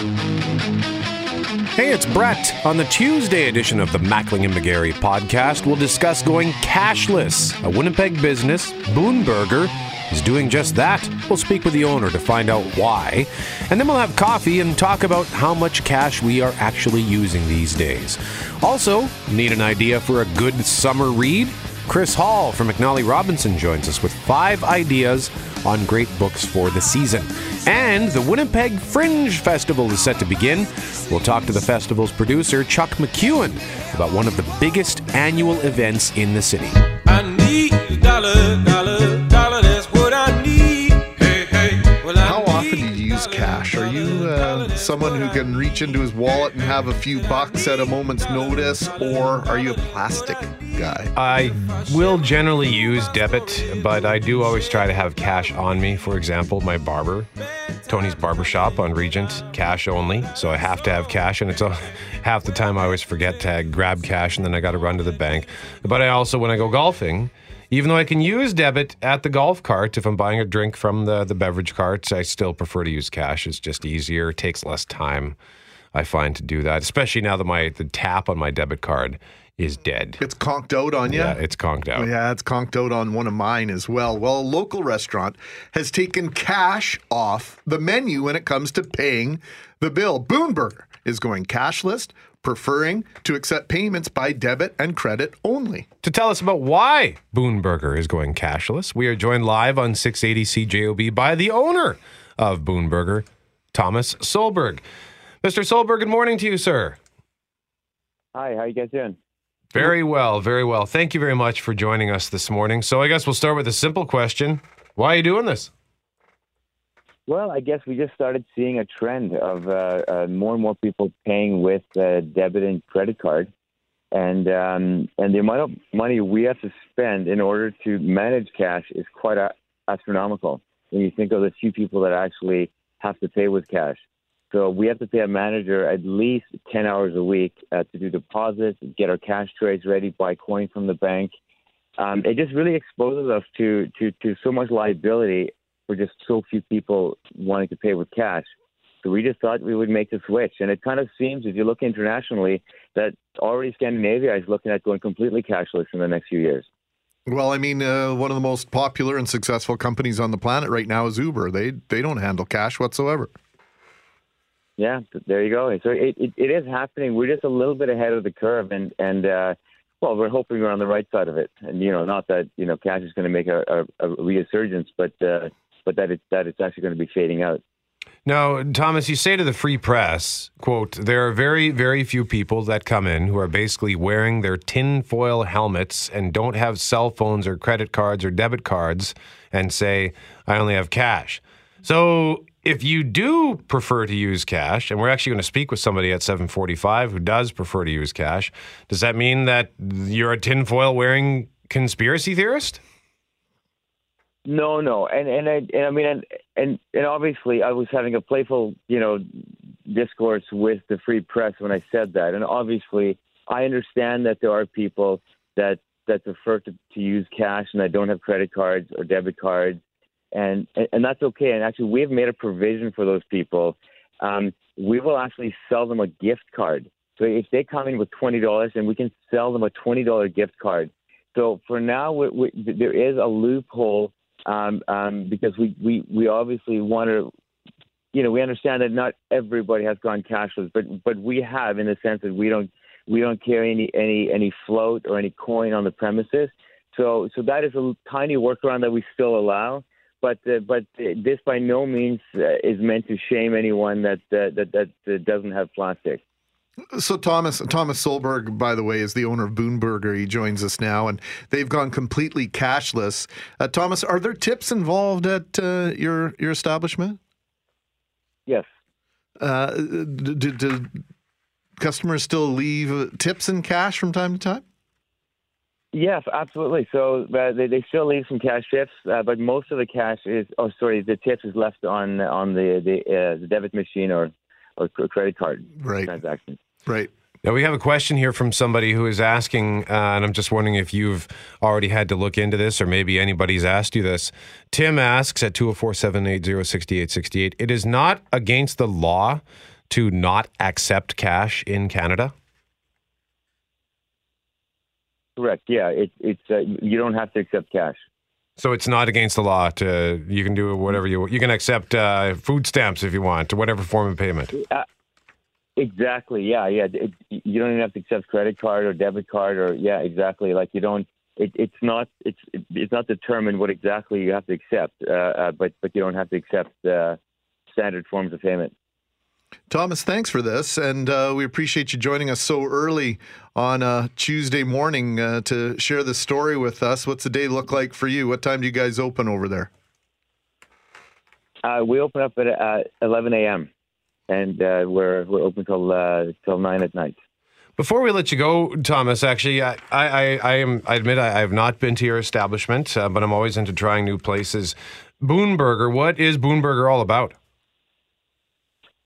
Hey, it's Brett. On the Tuesday edition of the Mackling and Megarry podcast, we'll discuss going cashless. A Winnipeg business, Boonburger, is doing just that. We'll speak with the owner to find out why. And then we'll have coffee and talk about how much cash we are actually using these days. Also, need an idea for a good summer read? Chris Hall from McNally Robinson joins us with five ideas on great books for the season. And the Winnipeg Fringe Festival is set to begin. We'll talk to the festival's producer, Chuck McEwen, about one of the biggest annual events in the city. I need dollar, dollar, dollar, cash? Are you uh, someone who can reach into his wallet and have a few bucks at a moment's notice, or are you a plastic guy? I will generally use debit, but I do always try to have cash on me. For example, my barber, Tony's Barbershop on Regent, cash only. So I have to have cash, and it's half the time I always forget to grab cash, and then I got to run to the bank. But I also, when I go golfing, even though I can use debit at the golf cart, if I'm buying a drink from the, the beverage carts, I still prefer to use cash. It's just easier, it takes less time, I find, to do that, especially now that my the tap on my debit card is dead. It's conked out on you? Yeah, it's conked out. Yeah, it's conked out on one of mine as well. Well, a local restaurant has taken cash off the menu when it comes to paying the bill. Boonburger is going cashless, preferring to accept payments by debit and credit only. To tell us about why Boonburger is going cashless, we are joined live on 680 CJOB by the owner of Boonburger, Thomas Solberg. Mr. Solberg, good morning to you, sir. Hi, how you guys doing? Very well, very well. Thank you very much for joining us this morning. So I guess we'll start with a simple question. Why are you doing this? Well, I guess we just started seeing a trend of uh, uh, more and more people paying with uh, debit and credit card, and um, and the amount of money we have to spend in order to manage cash is quite a- astronomical. When you think of the few people that actually have to pay with cash, so we have to pay a manager at least ten hours a week uh, to do deposits, get our cash trades ready, buy coin from the bank. Um, it just really exposes us to, to, to so much liability for just so few people wanting to pay with cash. So we just thought we would make the switch. And it kind of seems, if you look internationally, that already Scandinavia is looking at going completely cashless in the next few years. Well, I mean, uh, one of the most popular and successful companies on the planet right now is Uber. They they don't handle cash whatsoever. Yeah, there you go. So it, it, it is happening. We're just a little bit ahead of the curve, and and uh, well, we're hoping we're on the right side of it. And you know, not that you know cash is going to make a, a, a resurgence, but uh, but that it's that it's actually going to be fading out. Now, Thomas, you say to the Free Press, quote, there are very, very few people that come in who are basically wearing their tinfoil helmets and don't have cell phones or credit cards or debit cards and say, I only have cash. So if you do prefer to use cash, and we're actually going to speak with somebody at 745 who does prefer to use cash, does that mean that you're a tinfoil wearing conspiracy theorist? No, no, and and I and I mean and and and obviously I was having a playful you know discourse with the free press when I said that, and obviously I understand that there are people that that prefer to, to use cash and that don't have credit cards or debit cards, and and, and that's okay. And actually, we have made a provision for those people. Um, we will actually sell them a gift card. So if they come in with twenty dollars, and we can sell them a twenty dollar gift card. So for now, we, we, there is a loophole um, um, because we, we, we obviously want to, you know, we understand that not everybody has gone cashless, but but we have in the sense that we don't we don't carry any any any float or any coin on the premises. So so that is a tiny workaround that we still allow. But uh, but this by no means uh, is meant to shame anyone that uh, that that doesn't have plastic. So Thomas Thomas Solberg, by the way, is the owner of Boonburger. He joins us now, and they've gone completely cashless. Uh, Thomas, are there tips involved at uh, your your establishment? Yes. Uh, do, do, customers still leave tips in cash from time to time? Yes, absolutely. So uh, they, they still leave some cash tips, uh, but most of the cash is, oh, sorry, the tips is left on on the the, uh, the debit machine or or credit card Right. transaction. Right. Now, we have a question here from somebody who is asking, uh, and I'm just wondering if you've already had to look into this or maybe anybody's asked you this. Tim asks at 204 780 6868 It is not against the law to not accept cash in Canada? Correct. Yeah, it, it's uh, you don't have to accept cash. So it's not against the law to you can do whatever you you can accept uh, food stamps if you want to whatever form of payment. Exactly. Yeah. Yeah. It, you don't even have to accept credit card or debit card or yeah. Exactly. Like you don't. It, it's not. It's it's not determined what exactly you have to accept. Uh, uh, but but you don't have to accept uh, standard forms of payment. Thomas, thanks for this, and uh, we appreciate you joining us so early on a Tuesday morning uh, to share the story with us. What's the day look like for you? What time do you guys open over there? Uh, we open up at uh, 11 a.m. and uh, we're we're open till uh, till nine at night. Before we let you go, Thomas, actually, I I, I am I admit I, I have not been to your establishment, uh, but I'm always into trying new places. Boon Burger, what is Boon Burger all about?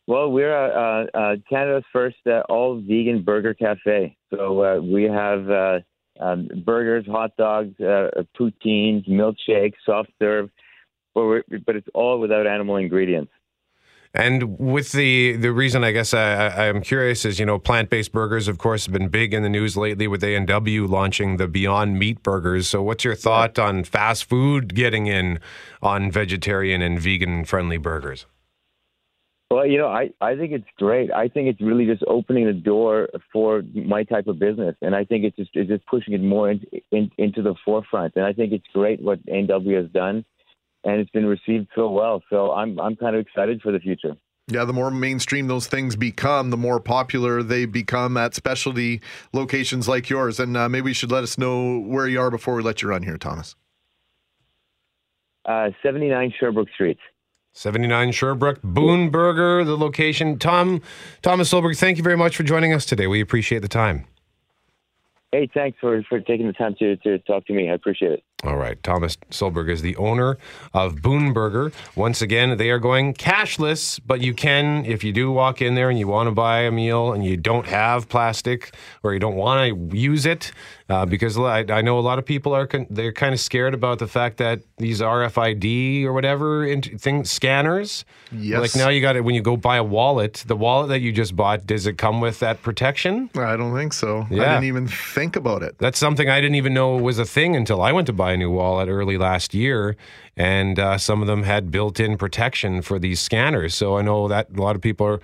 Well, we're uh, uh, Canada's first uh, all vegan burger cafe. So uh, we have uh, um, burgers, hot dogs, uh, poutines, milkshakes, soft serve, but, we're, but it's all without animal ingredients. And with the the reason I guess I, I am curious is you know plant based burgers of course have been big in the news lately with A and W launching the Beyond Meat burgers. So what's your thought on fast food getting in on vegetarian and vegan friendly burgers? Well, you know, I, I think it's great. I think it's really just opening the door for my type of business, and I think it's just it's just pushing it more in, in, into the forefront. And I think it's great what A&W has done, and it's been received so well. So I'm I'm kind of excited for the future. Yeah, the more mainstream those things become, the more popular they become at specialty locations like yours. And uh, maybe you should let us know where you are before we let you run here, Thomas. Uh, 79 Sherbrooke Street. 79 Sherbrooke, Boon Burger, the location. Tom, Thomas Solberg, thank you very much for joining us today. We appreciate the time. Hey, thanks for, for taking the time to, to talk to me. I appreciate it. All right. Thomas Solberg is the owner of Boon Burger. Once again, they are going cashless, but you can, if you do walk in there and you want to buy a meal and you don't have plastic or you don't want to use it, uh, because I, I know a lot of people are con- they're kind of scared about the fact that these RFID or whatever thing scanners. Yes. Like now you got it when you go buy a wallet. The wallet that you just bought, does it come with that protection? I don't think so. I didn't even think about it. That's something I didn't even know was a thing until I went to buy a new wallet early last year, and uh, some of them had built-in protection for these scanners. So I know that a lot of people are,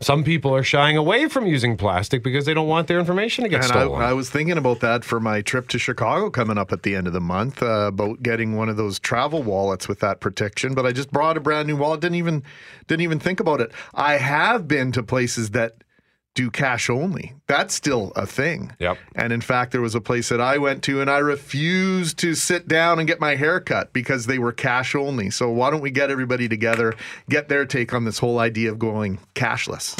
some people are shying away from using plastic because they don't want their information to get And I, stolen. I was thinking about that for my trip to Chicago coming up at the end of the month uh, about getting one of those travel wallets with that protection. But I just brought a brand new wallet. Didn't even didn't even think about it. I have been to places that do cash only. That's still a thing. Yep. And in fact, there was a place that I went to and I refused to sit down and get my hair cut because they were cash only. So why don't we get everybody together, get their take on this whole idea of going cashless?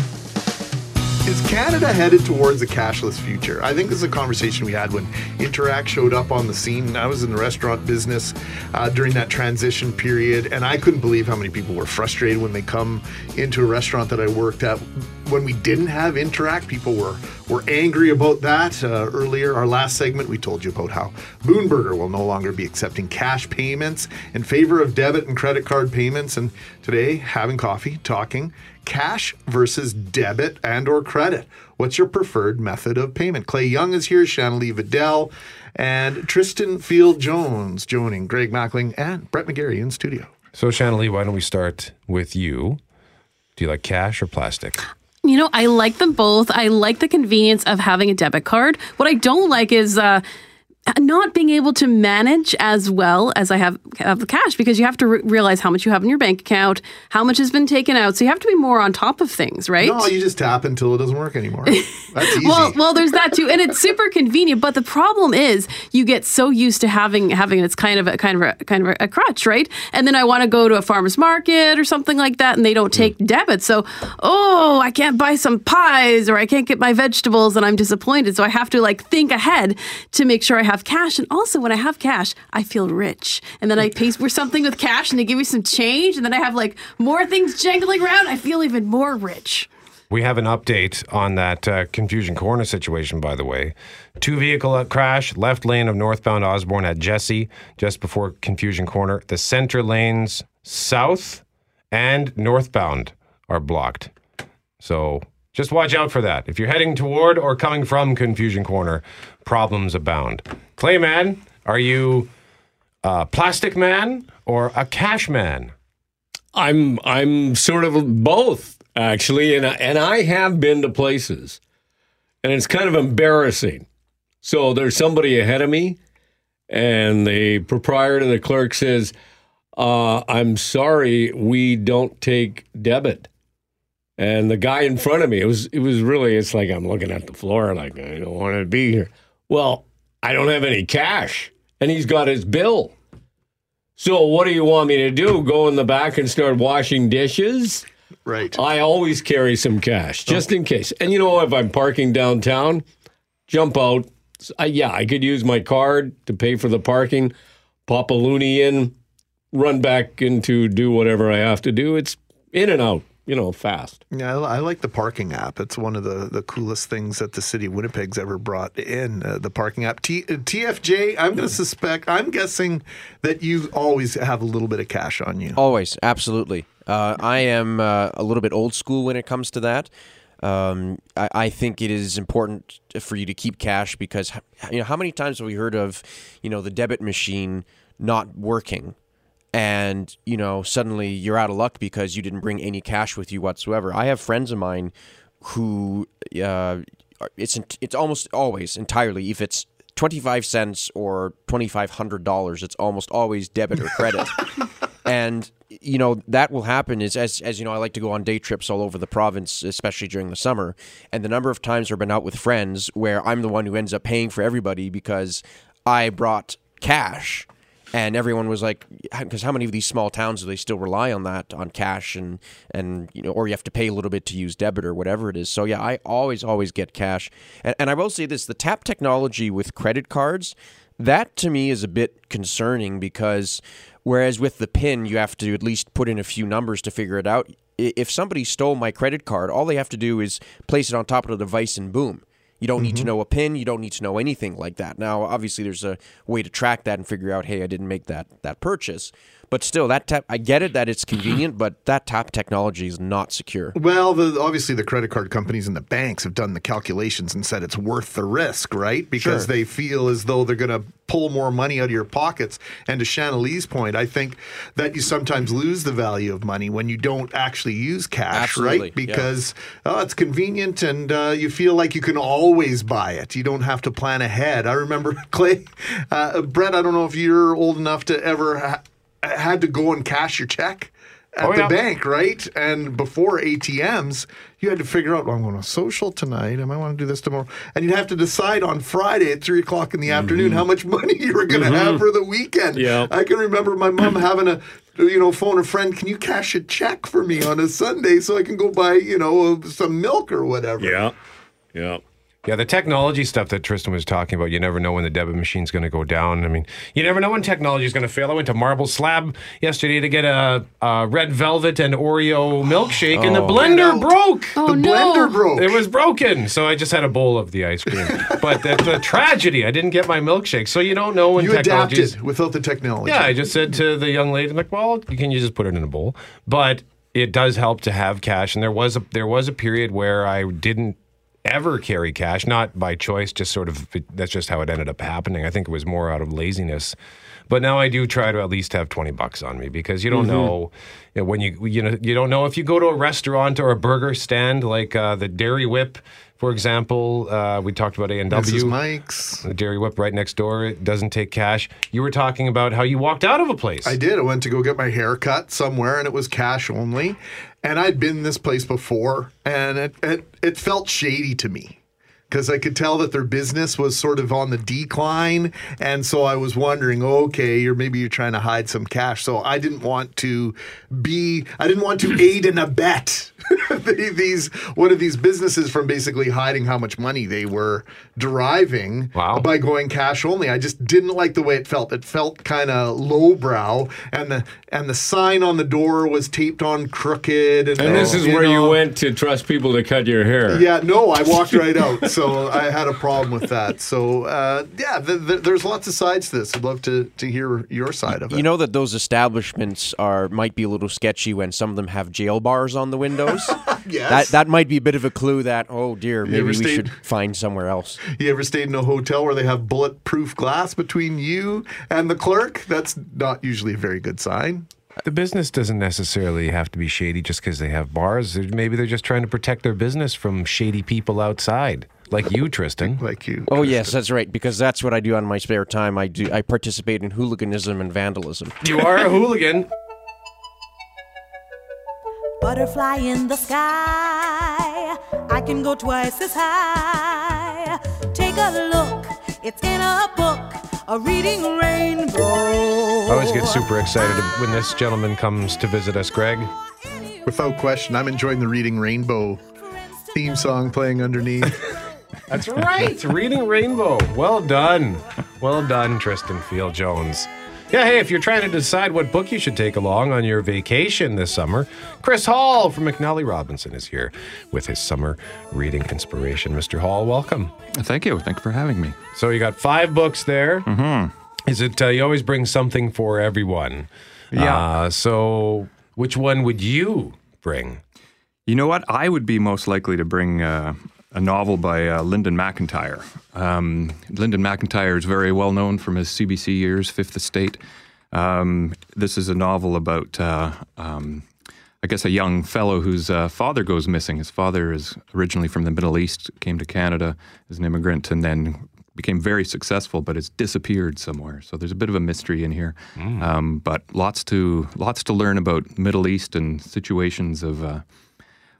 Is Canada headed towards a cashless future? I think this is a conversation we had when Interac showed up on the scene. I was in the restaurant business uh, during that transition period, and I couldn't believe how many people were frustrated when they come into a restaurant that I worked at. When we didn't have Interac, people were were angry about that. Uh, earlier, our last segment, we told you about how Boon Burger will no longer be accepting cash payments in favor of debit and credit card payments. And today, having coffee, talking cash versus debit and or credit what's your preferred method of payment clay young is here shanley vidal and tristan field jones joining greg mackling and brett megarry in studio so Shanley, why don't we start with you? Do you like cash or plastic? You know, I like them both. I like the convenience of having a debit card. What I don't like is uh, not being able to manage as well as I have, have the cash because you have to re- realize how much you have in your bank account, how much has been taken out. So you have to be more on top of things, right? no you just tap until it doesn't work anymore that's easy Well, well, there's that too, and it's super convenient. But the problem is, you get so used to having having it, it's kind of a kind of a kind of a crutch, right? And then I want to go to a farmer's market or something like that, and they don't take mm. debit. So, oh, I can't buy some pies or I can't get my vegetables, and I'm disappointed. So I have to like think ahead to make sure I have cash. And also, when I have cash, I feel rich. And then I pay for something with cash, and they give me some change, and then I have like more things jangling around. I feel even more rich. We have an update on that uh, Confusion Corner situation, by the way. Two vehicle crash, left lane of northbound Osborne at Jesse, just before Confusion Corner. The center lanes south and northbound are blocked. So just watch out for that. If you're heading toward or coming from Confusion Corner, problems abound. Clayman, are you a plastic man or a cash man? I'm I'm sort of both actually, and I, and I have been to places, and it's kind of embarrassing. So there's somebody ahead of me, and the proprietor, the clerk says, uh, "I'm sorry, we don't take debit." And the guy in front of me, it was it was really, it's like I'm looking at the floor, like I don't want to be here. Well, I don't have any cash, and he's got his bill. So what do you want me to do? Go in the back and start washing dishes? Right. I always carry some cash oh. just in case. And you know, if I'm parking downtown, jump out. I, yeah, I could use my card to pay for the parking, pop a loonie in, run back into do whatever I have to do. It's in and out, you know, fast. Yeah, I, I like the parking app. It's one of the, the coolest things that the city of Winnipeg's ever brought in. Uh, the parking app. T, uh, TFJ. I'm going to suspect. I'm guessing that you always have a little bit of cash on you. Always, absolutely. Uh, I am uh, a little bit old school when it comes to that. Um, I, I think it is important for you to keep cash because you know how many times have we heard of you know the debit machine not working, and you know suddenly you're out of luck because you didn't bring any cash with you whatsoever. I have friends of mine who uh, it's it's almost always entirely if it's 25 cents or $2500 it's almost always debit or credit. And you know that will happen is as as you know I like to go on day trips all over the province especially during the summer. And the number of times I've been out with friends where I'm the one who ends up paying for everybody because I brought cash and everyone was like because how many of these small towns do they still rely on that on cash and and you know or you have to pay a little bit to use debit or whatever it is? So yeah i always always get cash. And, and i will say this the tap technology with credit cards that to me is a bit concerning because whereas with the pin you have to at least put in a few numbers to figure it out. If somebody stole my credit card all they have to do is place it on top of the device and boom you don't need to mm-hmm. know a pin. You don't need to know anything like that. Now, obviously, there's a way to track that and figure out, hey, I didn't make that that purchase. But still, that tap, I get it that it's convenient, but that tap technology is not secure. Well, the, obviously the credit card companies and the banks have done the calculations and said it's worth the risk, right? Because Sure. they feel as though they're going to pull more money out of your pockets. And to Shanley's point, I think that you sometimes lose the value of money when you don't actually use cash, Absolutely, right? yeah. Because oh, it's convenient and uh, you feel like you can always buy it. You don't have to plan ahead. I remember Clay, uh, Brett. I don't know if you're old enough to ever ha- had to go and cash your check at Oh, the yeah. bank, right? And before ATMs, you had to figure out, well, I'm going to social tonight. I might want to do this tomorrow. And you'd have to decide on Friday at three o'clock in the mm-hmm. afternoon how much money you were going to have mm-hmm. for the weekend. Yeah. I can remember my mom having a, you know, phone a friend, can you cash a check for me on a Sunday so I can go buy, you know, uh, some milk or whatever? Yeah, yeah. Yeah, the technology stuff that Tristan was talking about, you never know when the debit machine's going to go down. I mean, you never know when technology is going to fail. I went to Marble Slab yesterday to get a, a red velvet and Oreo milkshake, and the oh. blender Get broke. Oh the no! blender broke. It was broken, so I just had a bowl of the ice cream. but the, the tragedy, I didn't get my milkshake. So you don't know when you technology adapted without the technology. Yeah, I just said to the young lady, like, well, can you just put it in a bowl? But it does help to have cash, and there was a there was a period where I didn't ever carry cash, not by choice, just sort of that's just how it ended up happening. I think it was more out of laziness. But now I do try to at least have twenty bucks on me because you don't know, you know when you you know you don't know if you go to a restaurant or a burger stand like uh, the Dairy Whip, for example. Uh, we talked about A and. W. Mike's. The Dairy Whip right next door. It doesn't take cash. You were talking about how you walked out of a place. I did. I went to go get my hair cut somewhere, and it was cash only. And I'd been this place before, and it it, it felt shady to me because I could tell that their business was sort of on the decline, and so I was wondering, okay, you're maybe you're trying to hide some cash. So I didn't want to be, I didn't want to aid and abet these one of these businesses from basically hiding how much money they were deriving Wow. by going cash only. I just didn't like the way it felt. It felt kind of lowbrow, and the and the sign on the door was taped on crooked. And, And this is where you know, went to trust people to cut your hair. Yeah, no, I walked right out, so I had a problem with that. So uh, yeah, th- th- there's lots of sides to this. I'd love to to hear your side of it. You know that those establishments are might be a little sketchy when some of them have jail bars on the windows. Yes. That that might be a bit of a clue that oh dear, maybe we stayed- should find somewhere else. You ever stayed in a hotel where they have bulletproof glass between you and the clerk? That's not usually a very good sign. The business doesn't necessarily have to be shady just because they have bars. Maybe they're just trying to protect their business from shady people outside, like you, Tristan. Like you. Oh yes, that's right. Because that's what I do on my spare time. I do. I participate in hooliganism and vandalism. You are a hooligan. Butterfly in the sky. I can go twice as high. Take a look, it's in a book, a reading rainbow. I always get super excited when this gentleman comes to visit us, Greg. Without question, I'm enjoying the Reading Rainbow theme song playing underneath. That's right. Reading Rainbow. Well done. Well done, Tristan Field Jones. Yeah, hey, if you're trying to decide what book you should take along on your vacation this summer, Chris Hall from McNally Robinson is here with his summer reading inspiration. Mr. Hall, welcome. Thank you. Thank you for having me. So you got five books there. Mm-hmm. Is it? Uh, you always bring something for everyone. Yeah. Uh, so which one would you bring? You know what? I would be most likely to bring uh, a novel by uh, Linden MacIntyre. Um, Linden MacIntyre is very well known from his CBC years, Fifth Estate. Um, this is a novel about, uh, um, I guess, a young fellow whose uh, father goes missing. His father is originally from the Middle East, came to Canada as an immigrant, and then became very successful, but has disappeared somewhere. So there's a bit of a mystery in here, um, but lots to lots to learn about Middle East and situations of. Uh,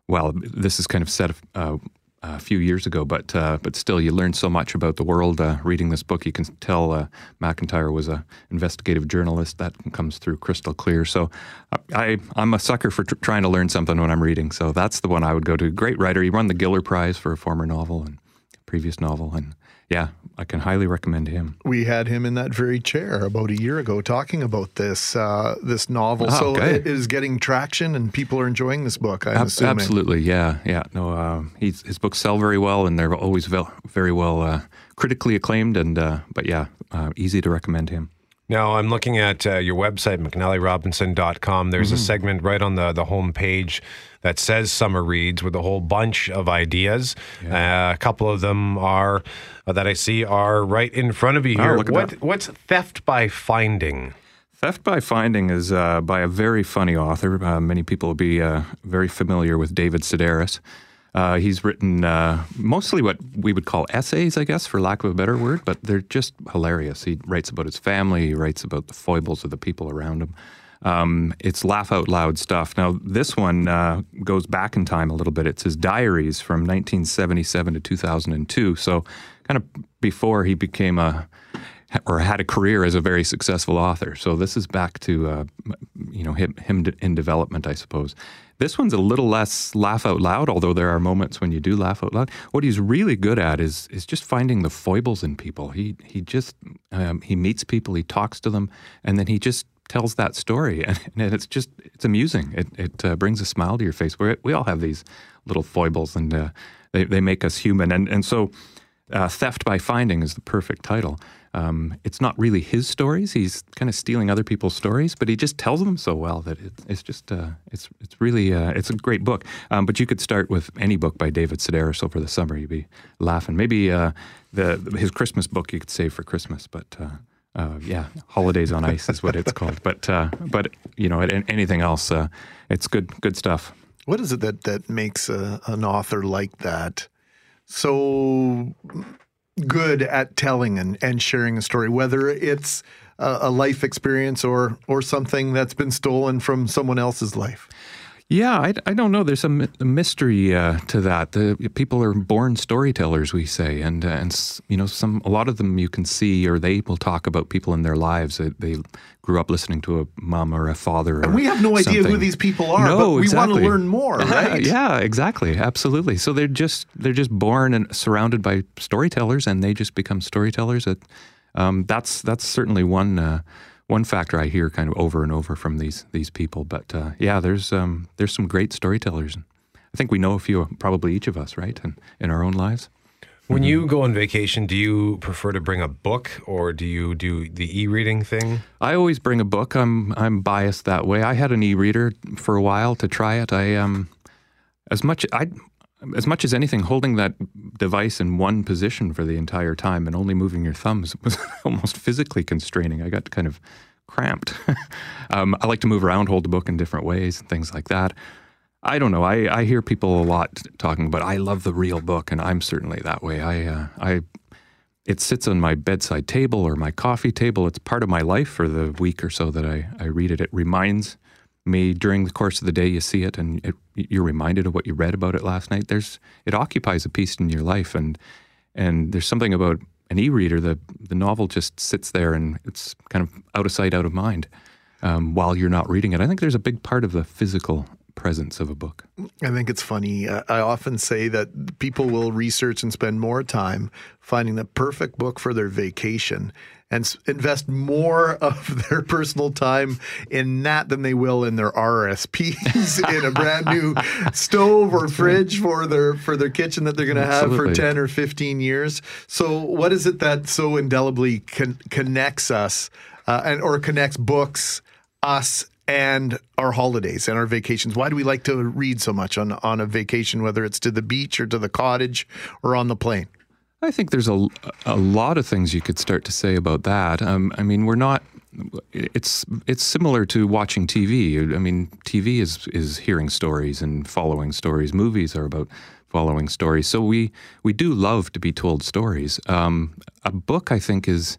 well, this is kind of set uh, a few years ago, but uh, but still, you learn so much about the world uh, reading this book. You can tell uh, MacIntyre was a investigative journalist. That comes through crystal clear. So, uh, I I'm a sucker for tr- trying to learn something when I'm reading. So that's the one I would go to. Great writer. He won the Giller Prize for a former novel and previous novel, and yeah, I can highly recommend him. we had him in that very chair about a year ago talking about this uh, this novel. Oh, so okay. it is getting traction, and people are enjoying this book. I'm Ab- assuming. Absolutely, yeah, yeah. No, uh, he's, his books sell very well, and they're always vel- very well uh, critically acclaimed. And uh, but yeah, uh, easy to recommend him. Now, I'm looking at uh, your website, McNallyRobinson.com. There's a segment right on the, the home page that says Summer Reads with a whole bunch of ideas. Uh, a couple of them are uh, that I see are right in front of you Oh, here. look at what. What's theft by finding? Theft by Finding is uh, by a very funny author. Uh, many people will be uh, very familiar with David Sedaris. Uh, he's written uh, mostly what we would call essays, I guess, for lack of a better word, but they're just hilarious. He writes about his family, he writes about the foibles of the people around him. Um, it's laugh out loud stuff. Now, this one uh, goes back in time a little bit. It's his diaries from 1977 to 2002. So, kind of before he became a or had a career as a very successful author. So this is back to uh, you know him, him in development, I suppose. This one's a little less laugh out loud, although there are moments when you do laugh out loud. What he's really good at is is just finding the foibles in people. He he just um, he meets people, he talks to them, and then he just tells that story, and, and it's just it's amusing. It it uh, brings a smile to your face. We we all have these little foibles, and uh, they they make us human, and and so. Uh, Theft by Finding is the perfect title. Um, it's not really his stories; he's kind of stealing other people's stories, but he just tells them so well that it, it's just uh, it's it's really uh, it's a great book. Um, but you could start with any book by David Sedaris over the summer; you'd be laughing. Maybe uh, the his Christmas book you could save for Christmas, but. Uh, uh, yeah, holidays on ice is what it's called. But uh, but you know, anything else, it's good good stuff. What is it that that makes a, an author like that so good at telling and, and sharing a story, whether it's a, a life experience or or something that's been stolen from someone else's life? Yeah, I, I don't know. There's a, a mystery uh, to that. The people are born storytellers, we say, and uh, and you know, some a lot of them you can see, or they will talk about people in their lives that they grew up listening to a mom or a father. And we have no idea who these people are, No, but we exactly. want to learn more, right? yeah, exactly, absolutely. So they're just they're just born and surrounded by storytellers, and they just become storytellers. That um, that's that's certainly one uh, one factor I hear kind of over and over from these these people. But uh, yeah, there's um, there's some great storytellers. I think we know a few, probably each of us, right, in, in our own lives. When you go on vacation, do you prefer to bring a book or do you do the e-reading thing? I always bring a book. I'm I'm biased that way. I had an e-reader for a while to try it. I um as much I, as much as anything, holding that device in one position for the entire time and only moving your thumbs was almost physically constraining. I got kind of cramped. um, I like to move around, hold the book in different ways, and things like that. I don't know. I, I hear people a lot talking about I love the real book, and I'm certainly that way. I uh, I it sits on my bedside table or my coffee table. It's part of my life for the week or so that I, I read it. It reminds me during the course of the day you see it and it, you're reminded of what you read about it last night. There's it occupies a piece in your life and and there's something about an e-reader. The the novel just sits there and it's kind of out of sight, out of mind um, while you're not reading it. I think there's a big part of the physical presence of a book. I think it's funny. I often say that people will research and spend more time finding the perfect book for their vacation and invest more of their personal time in that than they will in their RSPs in a brand new stove or fridge for their for their kitchen that they're going to have for 10 or 15 years. So what is it that so indelibly con- connects us uh, and or connects books us and our holidays and our vacations. Why do we like to read so much on on a vacation, whether it's to the beach or to the cottage or on the plane? I think there's a, a lot of things you could start to say about that. Um, I mean, we're not. It's it's similar to watching TV. I mean, TV is is hearing stories and following stories. Movies are about following stories. So we we do love to be told stories. Um, a book, I think, is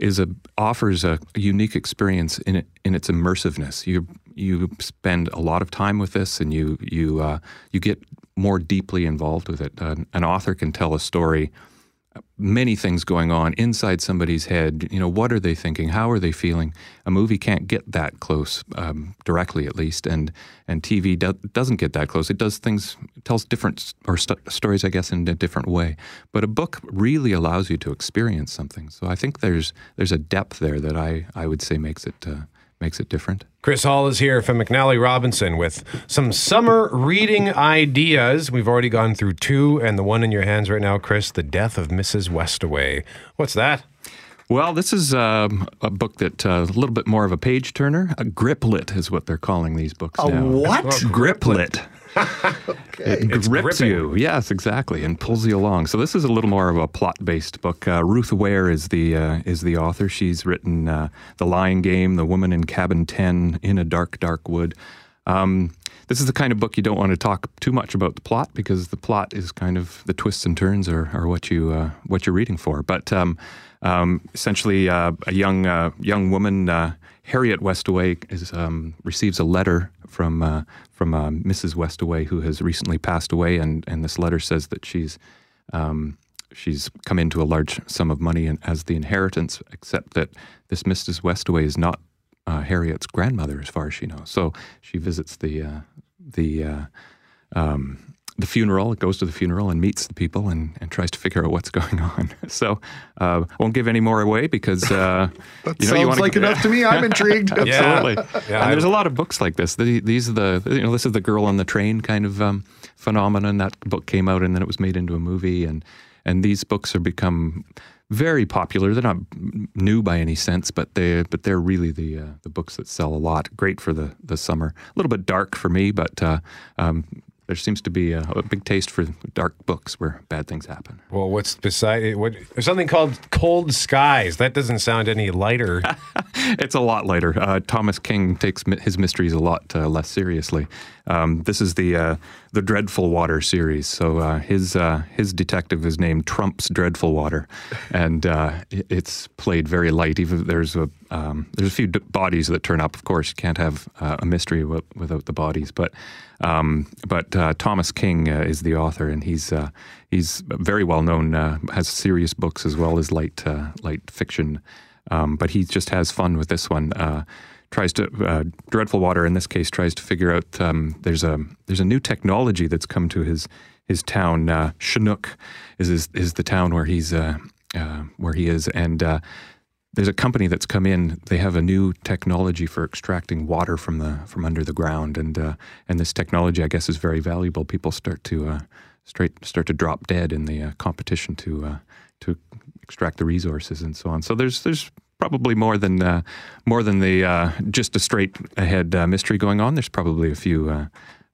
is a offers a, unique experience in in its immersiveness. You you spend a lot of time with this, and you you uh, you get more deeply involved with it. Uh, an author can tell a story, many things going on inside somebody's head. You know, what are they thinking? How are they feeling? A movie can't get that close um, directly, at least, and and TV do, doesn't get that close. It does things, tells different or st- stories, I guess, in a different way. But a book really allows you to experience something. So I think there's there's a depth there that I I would say makes it uh, makes it different. Chris Hall is here from McNally Robinson with some summer reading ideas. We've already gone through two, and the one in your hands right now, Chris, The Death of Mrs. Westaway. What's that? Well, this is um, a book that uh, a little bit more of a page turner. A griplet is what they're calling these books A now. what? Griplet. It grips gripping. you, yes, exactly, and pulls you along. So this is a little more of a plot-based book. Uh, Ruth Ware is the uh, is the author. She's written uh, The Lying Game, The Woman in Cabin Ten, In a Dark, Dark Wood. Um, this is the kind of book you don't want to talk too much about the plot because the plot is kind of the twists and turns are, are what you uh, what you're reading for. But um, um, essentially, uh, a young uh, young woman, uh, Harriet Westaway, is um, receives a letter from from Mrs. Westaway who has recently passed away, and and this letter says that she's um, she's come into a large sum of money as the inheritance, except that this Mrs. Westaway is not uh, Harriet's grandmother, as far as she knows. So she visits the uh, the uh, um, the funeral, it goes to the funeral and meets the people and, and tries to figure out what's going on. So uh, I won't give any more away because uh, you know you Sounds wanna- like enough to me. I'm intrigued. Absolutely. Yeah, and there's a lot of books like this. The- These are the you know this is the girl on the train kind of um, phenomenon. That book came out and then it was made into a movie, and and these books have become very popular. They're not new by any sense, but they but they're really the uh, the books that sell a lot. Great for the the summer. A little bit dark for me, but uh, um, there seems to be a, a big taste for dark books where bad things happen. Well, what's beside it? What, there's something called Cold Skies. That doesn't sound any lighter. It's a lot lighter. Uh, Thomas King takes his mysteries a lot uh, less seriously. Um, this is the uh, the Dreadful Water series. So uh, his uh, his detective is named Thumps Dreadful Water, and uh, it's played very light. Even there's a um, there's a few d- bodies that turn up. Of course, you can't have uh, a mystery w- without the bodies. But um, but uh, Thomas King is the author, and he's he's very well known. Has serious books as well as light light fiction. Um, but he just has fun with this one. Tries to uh, Dreadful Water in this case tries to figure out um, there's a there's a new technology that's come to his his town. Uh, Chinook is is the town where he's uh, uh, where he is, and uh, there's a company that's come in. They have a new technology for extracting water from the from under the ground, and uh, and this technology, I guess, is very valuable. People start to uh, straight start to drop dead in the uh, competition to uh, to extract the resources and so on. So there's there's probably more than uh, more than the uh, just a straight ahead uh, mystery going on. There's probably a few uh,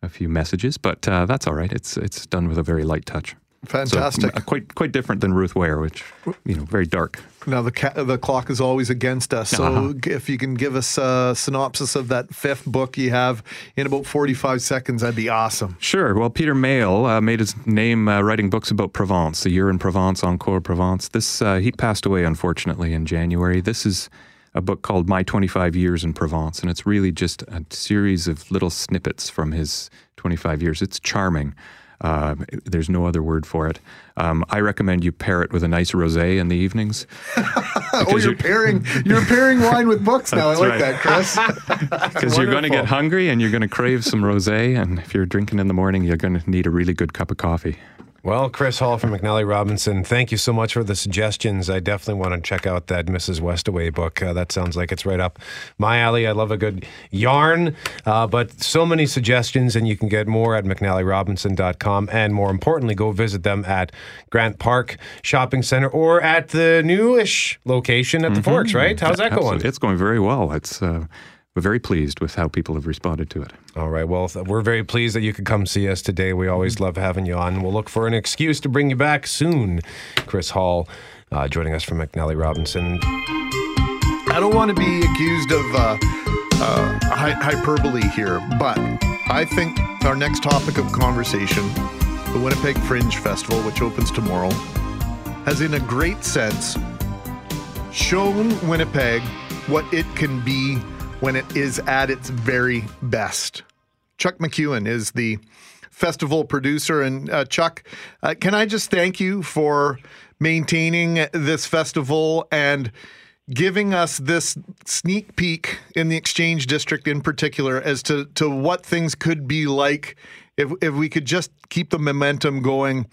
a few messages, but uh, that's all right. It's it's done with a very light touch. So, Fantastic. uh, quite quite different than Ruth Ware, which you know, very dark. Now the ca- the clock is always against us. So Uh-huh. if you can give us a synopsis of that fifth book you have in about forty five seconds, that'd be awesome. Sure. Well, Peter Mayle uh, made his name uh, writing books about Provence, the year in Provence, Encore Provence. This uh, he passed away unfortunately in January. This is a book called My 25 Years in Provence, and it's really just a series of little snippets from his 25 years. It's charming. Uh, there's no other word for it. Um, I recommend you pair it with a nice rosé in the evenings. oh, you're you're- pairing you're pairing wine with books now. I like right. that, Chris. Because you're going to get hungry and you're going to crave some rosé, and if you're drinking in the morning, you're going to need a really good cup of coffee. Well, Chris Hall from McNally Robinson, thank you so much for the suggestions. I definitely want to check out that Mrs. Westaway book. Uh, that sounds like it's right up my alley. I love a good yarn, uh, but so many suggestions, and you can get more at McNallyRobinson.com. And more importantly, go visit them at Grant Park Shopping Center or at the newish location at the Forks, right? How's that going? It's going very well. It's uh, we're very pleased with how people have responded to it. All right. Well, we're very pleased that you could come see us today. We always love having you on. We'll look for an excuse to bring you back soon. Chris Hall uh, joining us from McNally Robinson. I don't want to be accused of uh, uh, hy- hyperbole here, but I think our next topic of conversation, the Winnipeg Fringe Festival, which opens tomorrow, has in a great sense shown Winnipeg what it can be when it is at its very best. Chuck McEwen is the festival producer. And uh, Chuck, uh, can I just thank you for maintaining this festival and giving us this sneak peek in the Exchange District in particular as to, to what things could be like if, if we could just keep the momentum going.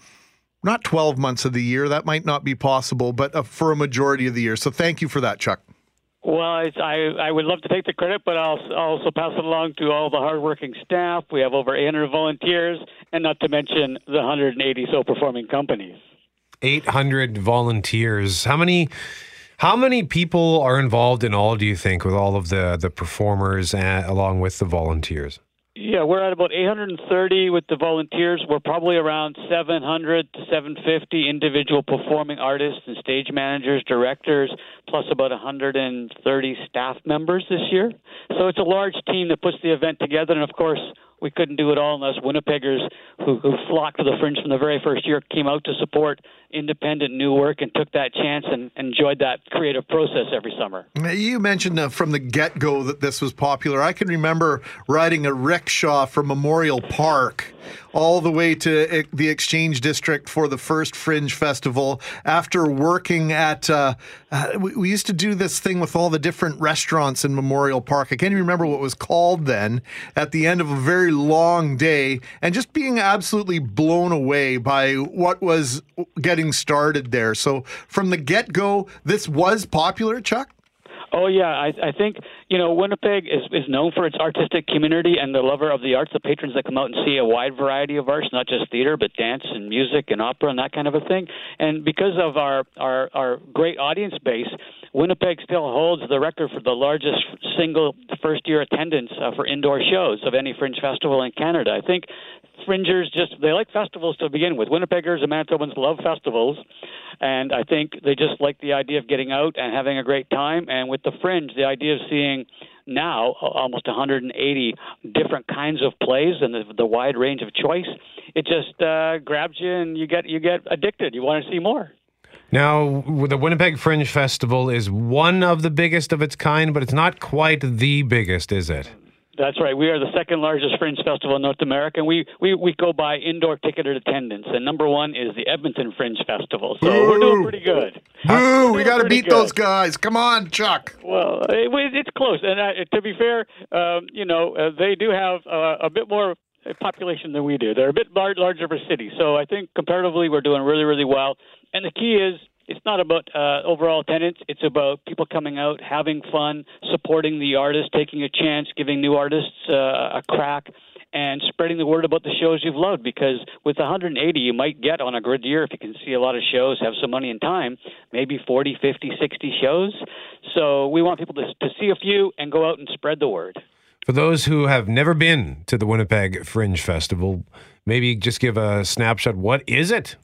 Not 12 months of the year, that might not be possible, but uh, for a majority of the year. So thank you for that, Chuck. Well, it's, I I would love to take the credit, but I'll I'll also pass it along to all the hardworking staff. We have over 800 volunteers, and not to mention the 180 so performing companies. 800 volunteers. How many how many people are involved in all do you think with all of the the performers and, along with the volunteers? Yeah, we're at about 830 with the volunteers. We're probably around 700 to 750 individual performing artists and stage managers, directors, plus about 130 staff members this year. So it's a large team that puts the event together. And of course, we couldn't do it all unless Winnipeggers who, who flocked to the Fringe from the very first year came out to support independent new work and took that chance and enjoyed that creative process every summer. You mentioned uh, from the get go that this was popular. I can remember riding a rickshaw from Memorial Park all the way to the Exchange District for the first Fringe Festival after working at. Uh, uh, we, we used to do this thing with all the different restaurants in Memorial Park. I can't even remember what was called then at the end of a very long day and just being absolutely blown away by what was getting started there. So from the get go, this was popular, Chuck? Oh yeah, I, I think you know Winnipeg is, is known for its artistic community and the lover of the arts, the patrons that come out and see a wide variety of arts, not just theater, but dance and music and opera and that kind of a thing. And because of our our, our great audience base, Winnipeg still holds the record for the largest single first year attendance uh, for indoor shows of any fringe festival in Canada. I think fringers just they like festivals to begin with. Winnipeggers and Manitobans love festivals, and I think they just like the idea of getting out and having a great time. And with the fringe, the idea of seeing now almost 180 different kinds of plays and the, the wide range of choice, it just uh, grabs you and you get you get addicted. You want to see more. Now, the Winnipeg Fringe Festival is one of the biggest of its kind, but it's not quite the biggest, is it? That's right. We are the second largest fringe festival in North America, and we, we, we go by indoor ticketed attendance. And number one is the Edmonton Fringe Festival. So we're doing pretty good. Boo! We got to beat those guys. Come on, Chuck. Well, it, it's close. And uh, to be fair, um, you know, uh, they do have uh, a bit more population than we do. They're a bit lar- larger of a city. So I think comparatively, we're doing really, really well. And the key is it's not about uh, overall attendance. It's about people coming out, having fun, supporting the artist, taking a chance, giving new artists uh, a crack, and spreading the word about the shows you've loved. Because with 180, you might get on a good year if you can see a lot of shows, have some money and time, maybe 40, 50, 60 shows. So we want people to, to see a few and go out and spread the word. For those who have never been to the Winnipeg Fringe Festival, maybe just give a snapshot. What is it?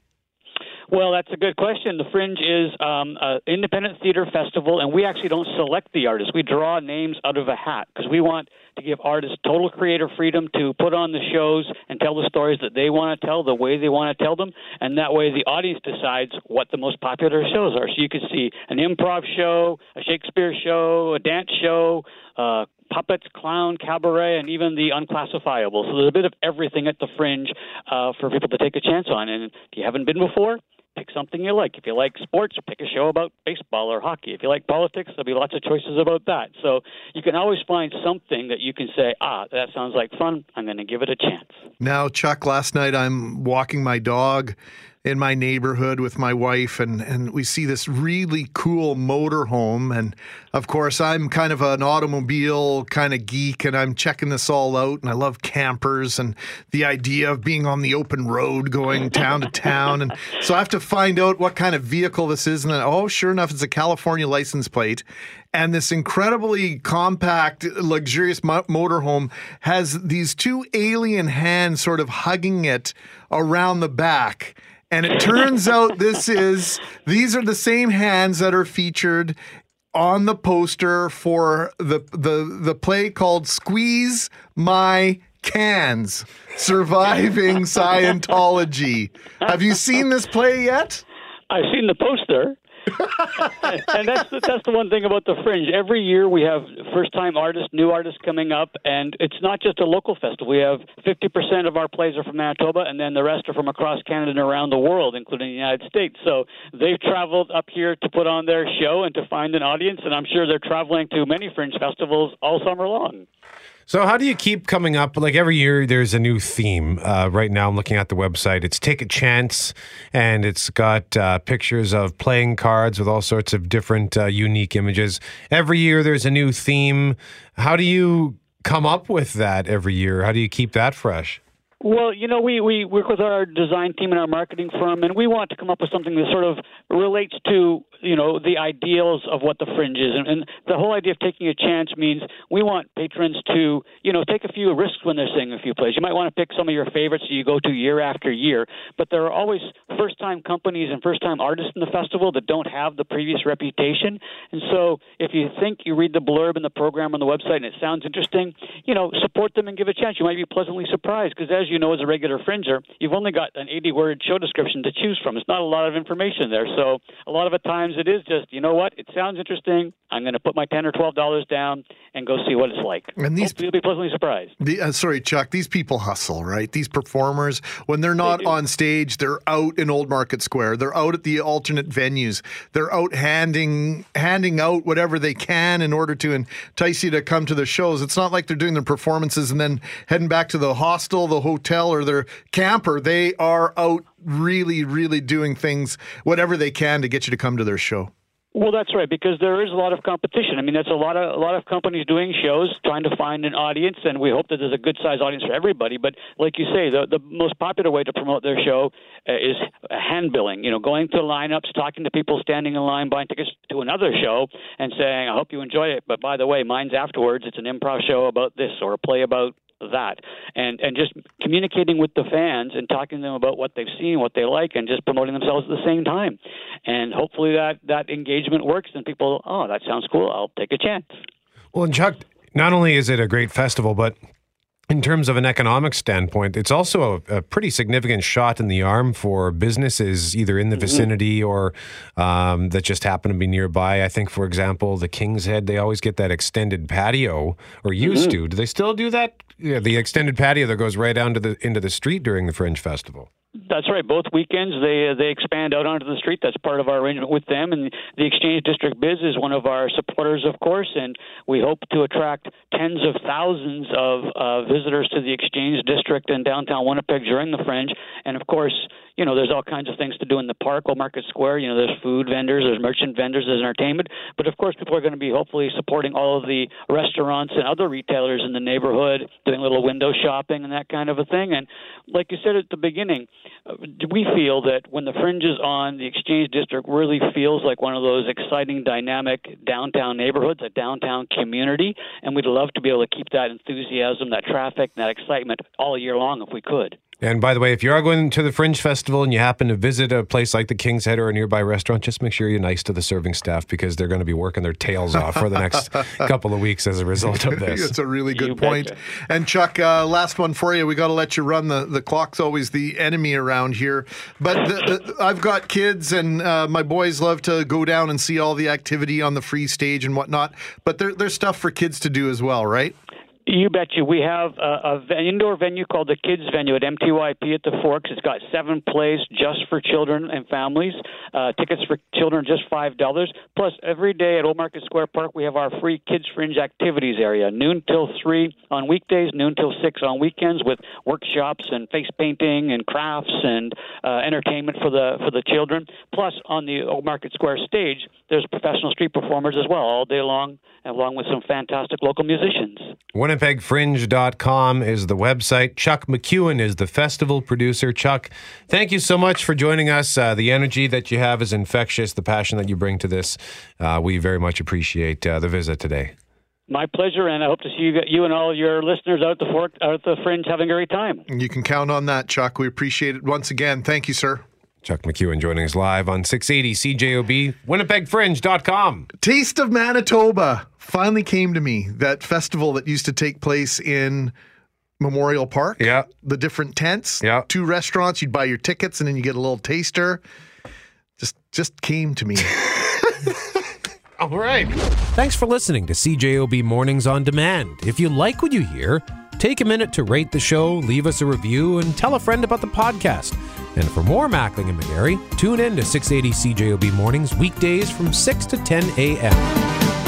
Well, that's a good question. The Fringe is um, an independent theater festival, and we actually don't select the artists. We draw names out of a hat because we want to give artists total creative freedom to put on the shows and tell the stories that they want to tell the way they want to tell them, and that way the audience decides what the most popular shows are. So you could see an improv show, a Shakespeare show, a dance show, uh, puppets, clown, cabaret, and even the unclassifiable. So there's a bit of everything at the Fringe uh, for people to take a chance on. And if you haven't been before, pick something you like. If you like sports, pick a show about baseball or hockey. If you like politics, there'll be lots of choices about that. So you can always find something that you can say, ah, that sounds like fun. I'm going to give it a chance. Now, Chuck, last night I'm walking my dog in my neighborhood with my wife and and we see this really cool motorhome. And of course I'm kind of an automobile kind of geek and I'm checking this all out and I love campers and the idea of being on the open road going town to town. And so I have to find out what kind of vehicle this is and then, oh sure enough it's a California license plate. And this incredibly compact, luxurious mo- motorhome has these two alien hands sort of hugging it around the back. And it turns out this is these are the same hands that are featured on the poster for the the the play called Squeeze My Cans Surviving Scientology. Have you seen this play yet? I've seen the poster. and that's the, that's the one thing about the Fringe. Every year we have first time artists, new artists coming up, and it's not just a local festival. We have 50% of our plays are from Manitoba, and then the rest are from across Canada and around the world, including the United States. So they've traveled up here to put on their show and to find an audience, and I'm sure they're traveling to many Fringe festivals all summer long. So, how do you keep coming up? Like every year, there's a new theme. Uh, right now, I'm looking at the website. It's Take a Chance, and it's got uh, pictures of playing cards with all sorts of different uh, unique images. Every year, there's a new theme. How do you come up with that every year? How do you keep that fresh? Well, you know, we, we work with our design team and our marketing firm, and we want to come up with something that sort of relates to, you know, the ideals of what the fringe is. And, and the whole idea of taking a chance means we want patrons to, you know, take a few risks when they're seeing a few plays. You might want to pick some of your favorites that you go to year after year, but there are always first time companies and first time artists in the festival that don't have the previous reputation. And so if you think you read the blurb in the program on the website and it sounds interesting, you know, support them and give a chance. You might be pleasantly surprised because as you know, as a regular fringer, you've only got an 80 word show description to choose from. It's not a lot of information there. So a lot of the times it is just, you know what, it sounds interesting. I'm going to put my 10 or $12 down and go see what it's like. And these- Hopefully you'll be pleasantly surprised. The, uh, sorry, Chuck. These people hustle, right? These performers, when they're not do. on stage, they're out in Old Market Square. They're out at the alternate venues. They're out handing handing out whatever they can in order to entice you to come to the shows. It's not like they're doing their performances and then heading back to the hostel, the hotel, or their camper. They are out really, really doing things, whatever they can, to get you to come to their show. Well, that's right because there is a lot of competition. I mean, that's a lot of a lot of companies doing shows, trying to find an audience, and we hope that there's a good sized audience for everybody. But like you say, the the most popular way to promote their show uh, is hand billing. You know, going to lineups, talking to people standing in line, buying tickets to another show, and saying, "I hope you enjoy it." But by the way, mine's afterwards. It's an improv show about this or a play about that. And and just communicating with the fans and talking to them about what they've seen what they like and just promoting themselves at the same time. And hopefully that that engagement works and people oh that sounds cool. I'll take a chance. Well, and Chuck, not only is it a great festival, but in terms of an economic standpoint, it's also a, a pretty significant shot in the arm for businesses either in the vicinity or um, that just happen to be nearby. I think, for example, the King's Head, they always get that extended patio, or used to. Do they still do that? Yeah, the extended patio that goes right down to the into the street during the Fringe Festival. That's right. Both weekends they they expand out onto the street. That's part of our arrangement with them. And the Exchange District Biz is one of our supporters, of course. And we hope to attract tens of thousands of uh, visitors to the Exchange District in downtown Winnipeg during the Fringe. And of course, you know, there's all kinds of things to do in the park, Old Market Square. You know, there's food vendors, there's merchant vendors, there's entertainment. But of course, people are going to be hopefully supporting all of the restaurants and other retailers in the neighborhood, doing little window shopping and that kind of a thing. And like you said at the beginning, uh, we feel that when the fringe is on, the Exchange District really feels like one of those exciting, dynamic downtown neighborhoods, a downtown community. And we'd love to be able to keep that enthusiasm, that traffic, that excitement all year long if we could. And by the way, if you are going to the Fringe Festival and you happen to visit a place like the King's Head or a nearby restaurant, just make sure you're nice to the serving staff because they're going to be working their tails off for the next couple of weeks as a result of this. It's a really good You point. betcha. And Chuck, uh, last one for you. We got to let you run. The the clock's always the enemy around here. But the, the, I've got kids, and uh, my boys love to go down and see all the activity on the free stage and whatnot. But there, there's stuff for kids to do as well, right? You bet you. We have a, a, an indoor venue called the Kids Venue at MTYP at the Forks. It's got seven plays just for children and families. Uh, tickets for children just five dollars. Plus, every day at Old Market Square Park, we have our free Kids Fringe activities area, noon till three on weekdays, noon till six on weekends, with workshops and face painting and crafts and uh, entertainment for the for the children. Plus, on the Old Market Square stage, there's professional street performers as well all day long, along with some fantastic local musicians. WinnipegFringe.com is the website. Chuck McEwen is the festival producer. Chuck, thank you so much for joining us. Uh, the energy that you have is infectious. The passion that you bring to this, uh, we very much appreciate uh, the visit today. My pleasure, and I hope to see you, you and all your listeners out at the fork, out at the fringe having a great time. You can count on that, Chuck. We appreciate it once again. Thank you, sir. Chuck McEwen joining us live on 680 CJOB, WinnipegFringe.com. Taste of Manitoba finally came to me. That festival that used to take place in Memorial Park. Yeah. The different tents. Yeah. Two restaurants. You'd buy your tickets and then you get a little taster. Just just came to me. All right. Thanks for listening to CJOB Mornings on Demand. If you like what you hear, take a minute to rate the show, leave us a review, and tell a friend about the podcast. And for more Mackling and Megarry, tune in to 680 CJOB Mornings weekdays from 6 to 10 a.m.